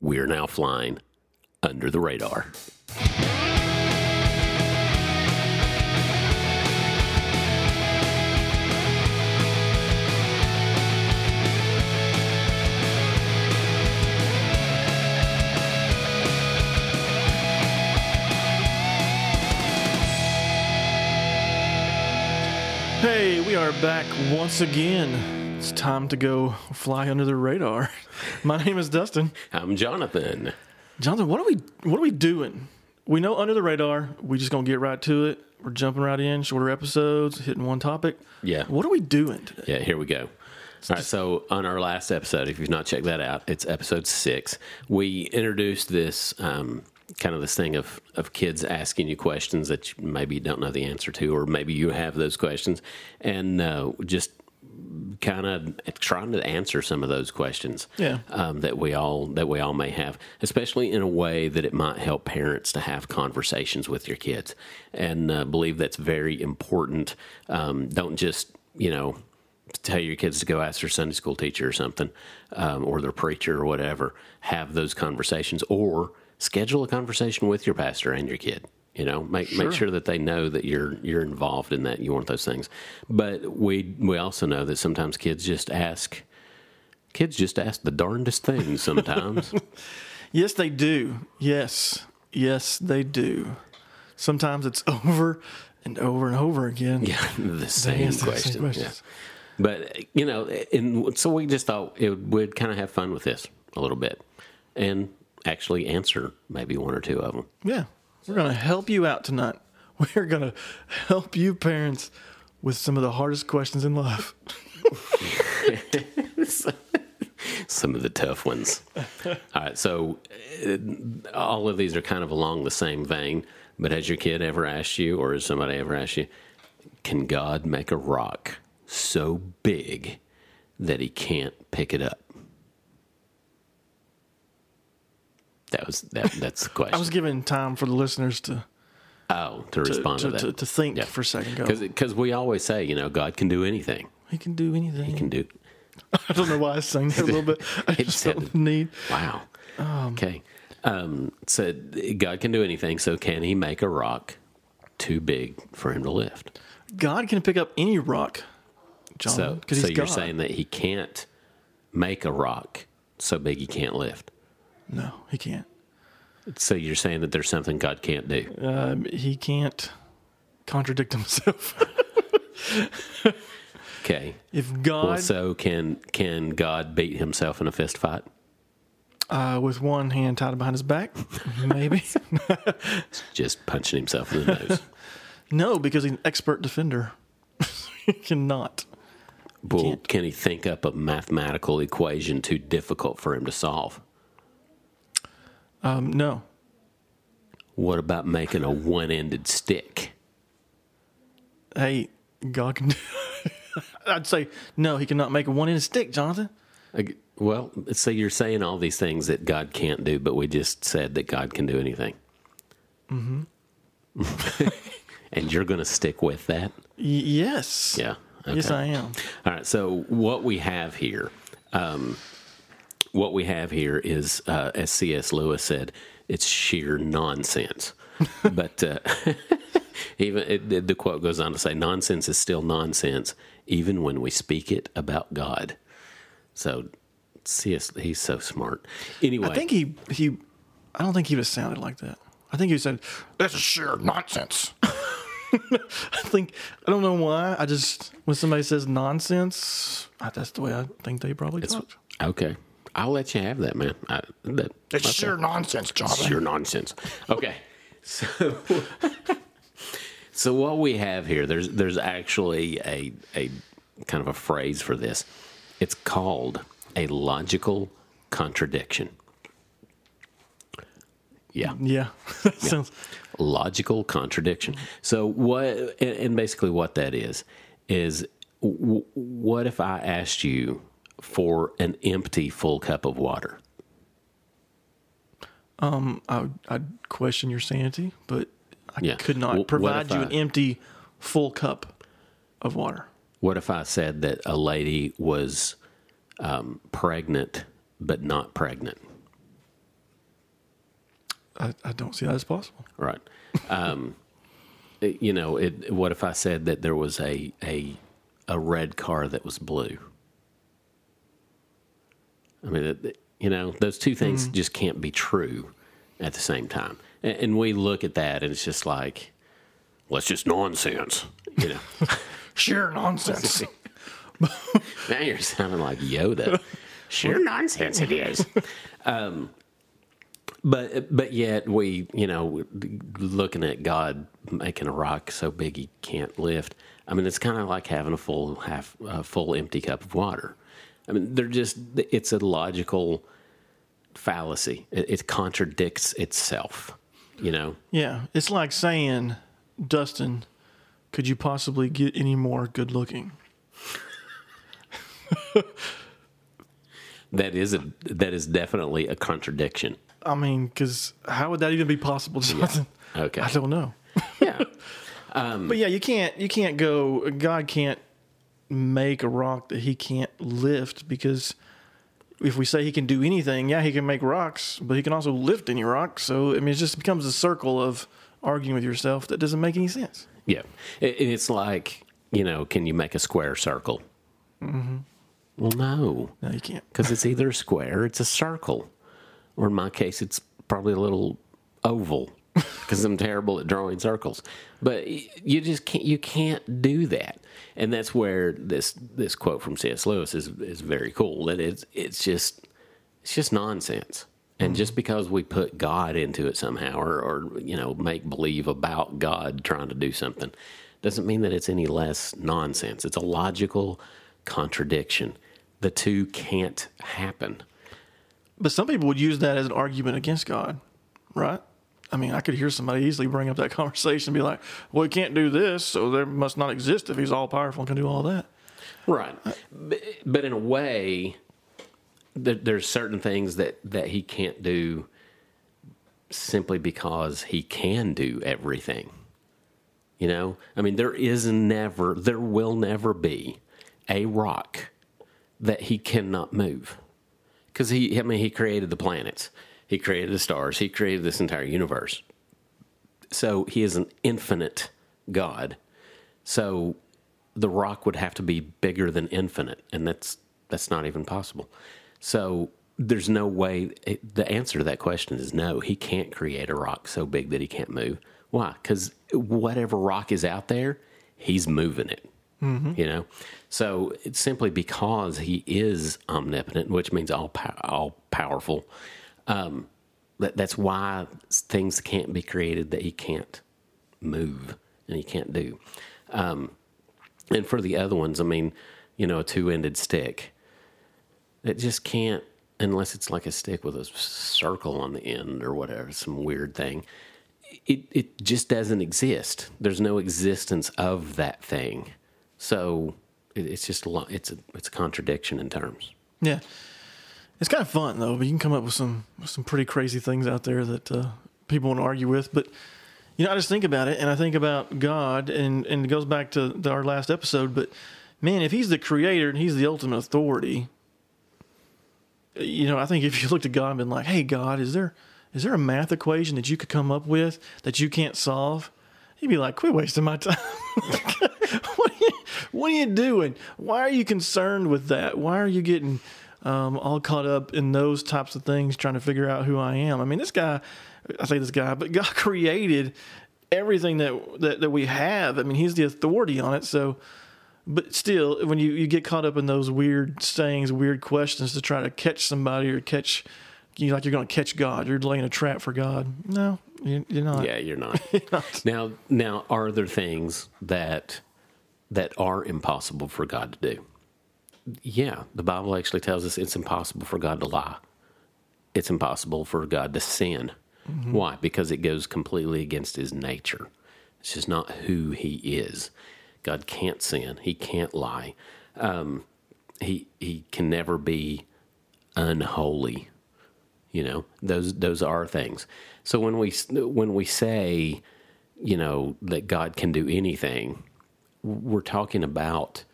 We're now flying under the radar. Hey, we are back once again. It's time to go fly under the radar. My name is Dustin. I'm Jonathan. Jonathan, what are we what are we doing? We know under the radar. We just gonna get right to it. We're jumping right in, shorter episodes, hitting one topic. Yeah. What are we doing today? Yeah, here we go. All right, so on our last episode, if you've not checked that out, it's episode six. We introduced this um, kind of this thing of, of kids asking you questions that you maybe you don't know the answer to, or maybe you have those questions, and uh, just kind of trying to answer some of those questions Yeah. um, that we all that we all may have, especially in a way that it might help parents to have conversations with your kids, and uh, believe that's very important. Um, don't just you know tell your kids to go ask their Sunday school teacher or something, um, or their preacher or whatever. Have those conversations, or schedule a conversation with your pastor and your kid. You know, make make sure that they know that you're you're involved in that. You want those things, but we we also know that sometimes kids just ask. Kids just ask the darndest things sometimes. Yes, they do. Yes. Yes, they do. Sometimes it's over and over and over again. yeah, the same answer the same question. questions. Yeah. But you know, and so we just thought it we'd kind of have fun with this a little bit, and actually answer maybe one or two of them. Yeah. We're going to help you out tonight. We're going to help you parents with some of the hardest questions in life. some of the tough ones. all right, so uh, all of these are kind of along the same vein. But has your kid ever asked you, or has somebody ever asked you, can God make a rock so big that he can't pick it up? That was that. That's the question. I was giving time for the listeners to oh, to respond to, to, that. to, to think Yeah. for a second. Because we always say, you know, God can do anything. He can do anything. He can do. I don't know why I sang that a little bit. I just felt the need. Wow. okay. Um, so God can do anything. So can He make a rock too big for Him to lift? God can pick up any rock, John, So, so you're God. saying that He can't make a rock so big He can't lift. No, he can't. So you're saying that there's something God can't do. Um, he can't contradict himself. Okay. if God, Well, so can can God beat Himself in a fist fight? uh, with one hand tied behind his back, maybe. Just punching himself in the nose. no, because he's an expert defender. he cannot. Well, can he think up a mathematical equation too difficult for him to solve? Um, no, What about making a one-ended stick? hey, God can. I'd say no. He cannot make a one-ended stick, Jonathan. Well, so you're saying all these things that God can't do, but we just said that God can do anything. Mm-hmm. and you're going to stick with that? Yes. Yeah. Yes, okay. I am. All right. So what we have here, um, what we have here is, uh, as C.S. Lewis said, it's sheer nonsense. but uh, even it, the quote goes on to say, "Nonsense is still nonsense, even when we speak it about God." So C.S. He's so smart. Anyway, I think he he. I don't think he would have sounded like that. I think he said, "This is sheer nonsense." I think I don't know why. I just when somebody says nonsense, that's the way I think they probably talk. okay. I'll let you have that, man. I, that, It's okay. sheer nonsense, Jonathan. Sheer nonsense. Okay. So, so what we have here, there's there's actually a a kind of a phrase for this. It's called a logical contradiction. Yeah, Yeah, that sounds. logical contradiction. So what, and basically what that is, is w- what if I asked you for an empty full cup of water? Um, I I'd question your sanity, but I Yeah. could not what provide you I- an empty, full cup of water. What if I said that a lady was um, pregnant but not pregnant? I, I don't see that as possible. Right. Um, you know, it, what if I said that there was a, a, a red car that was blue? I mean, it, it- you know, those two things just can't be true at the same time. And, and we look at that and it's just like, well, it's just nonsense. You know, Sheer nonsense. now you're sounding like Yoda. Sure nonsense it is. Um, but but yet we you know looking at God making a rock so big he can't lift. I mean, it's kind of like having a full half a full empty cup of water. I mean, they're just it's a logical fallacy. It, it contradicts itself. You know. yeah, it's like saying, Dustin, could you possibly get any more good looking? That is a that is definitely a contradiction. I mean, because how would that even be possible, Jonathan? Okay. I don't know. Yeah. But yeah, you can't you can't go. God can't make a rock that He can't lift because if we say He can do anything, yeah, He can make rocks, but He can also lift any rock. So I mean, it just becomes a circle of arguing with yourself that doesn't make any sense. Yeah, it, it's like you know, can you make a square circle? Mm-hmm. Well, no, No, you can't. because it's either a square, it's a circle, or in my case, it's probably a little oval. Because I'm terrible at drawing circles, but you just can't. You can't do that, and that's where this this quote from C.S. Lewis is is very cool. That it's it's just it's just nonsense. And just because we put God into it somehow, or, or you know, make believe about God trying to do something, doesn't mean that it's any less nonsense. It's a logical contradiction. The two can't happen. But some people would use that as an argument against God, right? I mean, I could hear somebody easily bring up that conversation and be like, "Well, he can't do this, so there must not exist if he's all powerful and can do all that." Right. But, in a way, there's certain things that, that he can't do simply because he can do everything. You know? I mean, there is never, there will never be a rock that he cannot move. Because he, I mean, he created the planets, he created the stars, he created this entire universe. So he is an infinite God. So the rock would have to be bigger than infinite, and that's that's not even possible. So there's no way. It, the answer to that question is no. He can't create a rock so big that he can't move. Why? Because whatever rock is out there, he's moving it. Mm-hmm. You know, so it's simply because he is omnipotent, which means all all powerful. Um, that, that's why things can't be created that he can't move and he can't do. Um, and for the other ones, I mean, you know, a two ended stick. It just can't, unless it's like a stick with a circle on the end or whatever, some weird thing. It, it just doesn't exist. There's no existence of that thing. So it, it's just a lot, it's a, it's a contradiction in terms. Yeah, it's kind of fun though. But you can come up with some some pretty crazy things out there that uh, people want to argue with. But you know, I just think about it, and I think about God, and and it goes back to our last episode. But man, if He's the Creator and He's the ultimate authority, you know, I think if you looked at God and been like, "Hey, God, is there is there a math equation that you could come up with that you can't solve?" He'd be like, "Quit wasting my time." what, are you, what are you doing? Why are you concerned with that? Why are you getting um, all caught up in those types of things, trying to figure out who I am? I mean, this guy, I say this guy, but God created everything that, that that we have. I mean, He's the authority on it. So, but still, when you, you get caught up in those weird sayings, weird questions to try to catch somebody or catch, you like you're going to catch God, you're laying a trap for God. No, you- you're not. Yeah, you're not. now, now, are there things that that are impossible for God to do? Yeah, the Bible actually tells us it's impossible for God to lie. It's impossible for God to sin. Why? Because it goes completely against His nature. It's just not who He is. God can't sin. He can't lie. Um, he He can never be unholy. You know, those those are things. So when we when we say, you know, that God can do anything, we're talking about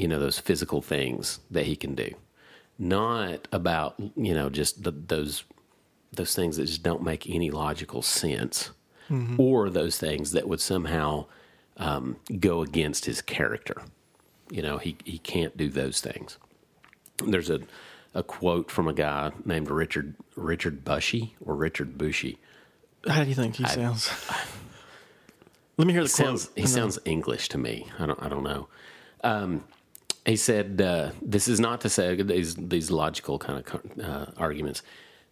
you know those physical things that he can do, not about you know just the, those those things that just don't make any logical sense, or those things that would somehow um, go against his character. You know, he he can't do those things. There's a a quote from a guy named Richard Richard Bushy or Richard Bushy. How do you think he sounds? Let me hear the He quote. sounds he sounds English to me. I don't I don't know. Um, he said, uh, "This is not to say these these logical kind of uh, arguments."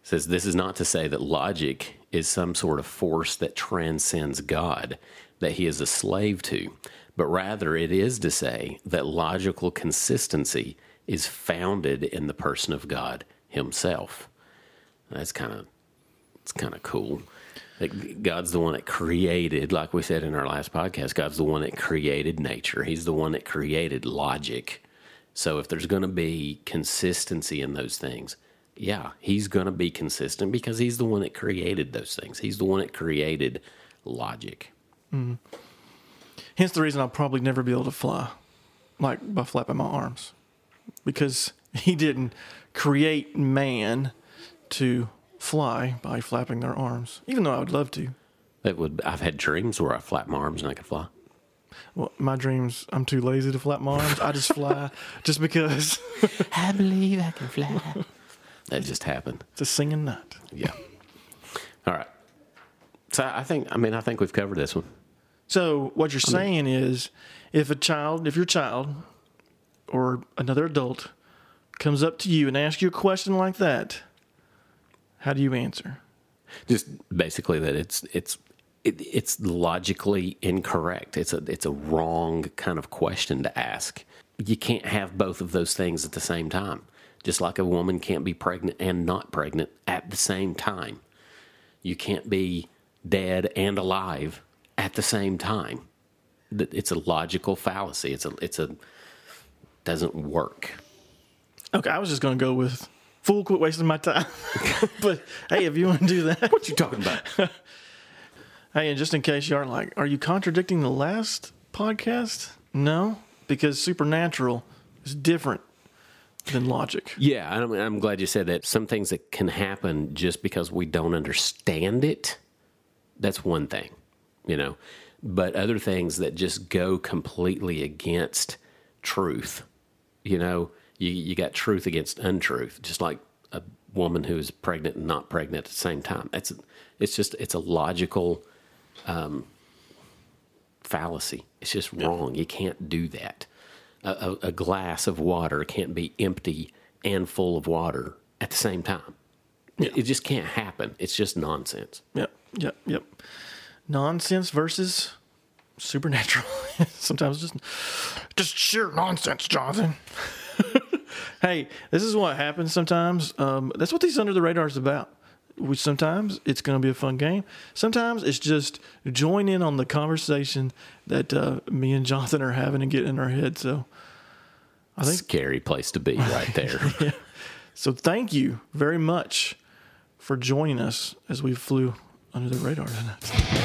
Says this is not to say that logic is some sort of force that transcends God, that he is a slave to, but rather it is to say that logical consistency is founded in the person of God Himself. That's kind of it's kind of cool. That God's the one that created, like we said in our last podcast, God's the one that created nature. He's the one that created logic. So if there's going to be consistency in those things, yeah, he's going to be consistent because he's the one that created those things. He's the one that created logic. Mm-hmm. Hence the reason I'll probably never be able to fly, like by flapping my arms, because he didn't create man to fly by flapping their arms. Even though I would love to. That would I've had dreams where I flap my arms and I could fly. Well, my dreams, I'm too lazy to flap my arms. I just fly just because I believe I can fly. that just happened. it's a singing night. Yeah. All right. So I think I mean I think we've covered this one. So what you're saying is, if a child, if your child or another adult comes up to you and asks you a question like that, how do you answer? Just basically that it's it's it, it's logically incorrect. It's a it's a wrong kind of question to ask. You can't have both of those things at the same time. Just like a woman can't be pregnant and not pregnant at the same time. You can't be dead and alive at the same time. It's a logical fallacy. It's a it's a doesn't work. Okay, I was just going to go with fool, quit wasting my time. but hey, if you want to do that, What you talking about? hey, and just in case you aren't like, are you contradicting the last podcast? No, because supernatural is different than logic. Yeah, I'm, I'm glad you said that. Some things that can happen just because we don't understand it, that's one thing, you know. But other things that just go completely against truth, you know, you, you got truth against untruth, just like a woman who is pregnant and not pregnant at the same time. That's it's just it's a logical um, fallacy. It's just wrong. You can't do that. A, a, a glass of water can't be empty and full of water at the same time. It, it just can't happen. It's just nonsense. Yep, yep, yep. Nonsense versus supernatural. Sometimes just just sheer nonsense, Jonathan. hey, this is what happens sometimes. Um, that's what these under the radar is about. We, sometimes it's going to be a fun game. Sometimes it's just join in on the conversation that uh, me and Jonathan are having and get in our head. So, I think Scary place to be right there. yeah. so. Thank you very much for joining us as we flew under the radar tonight.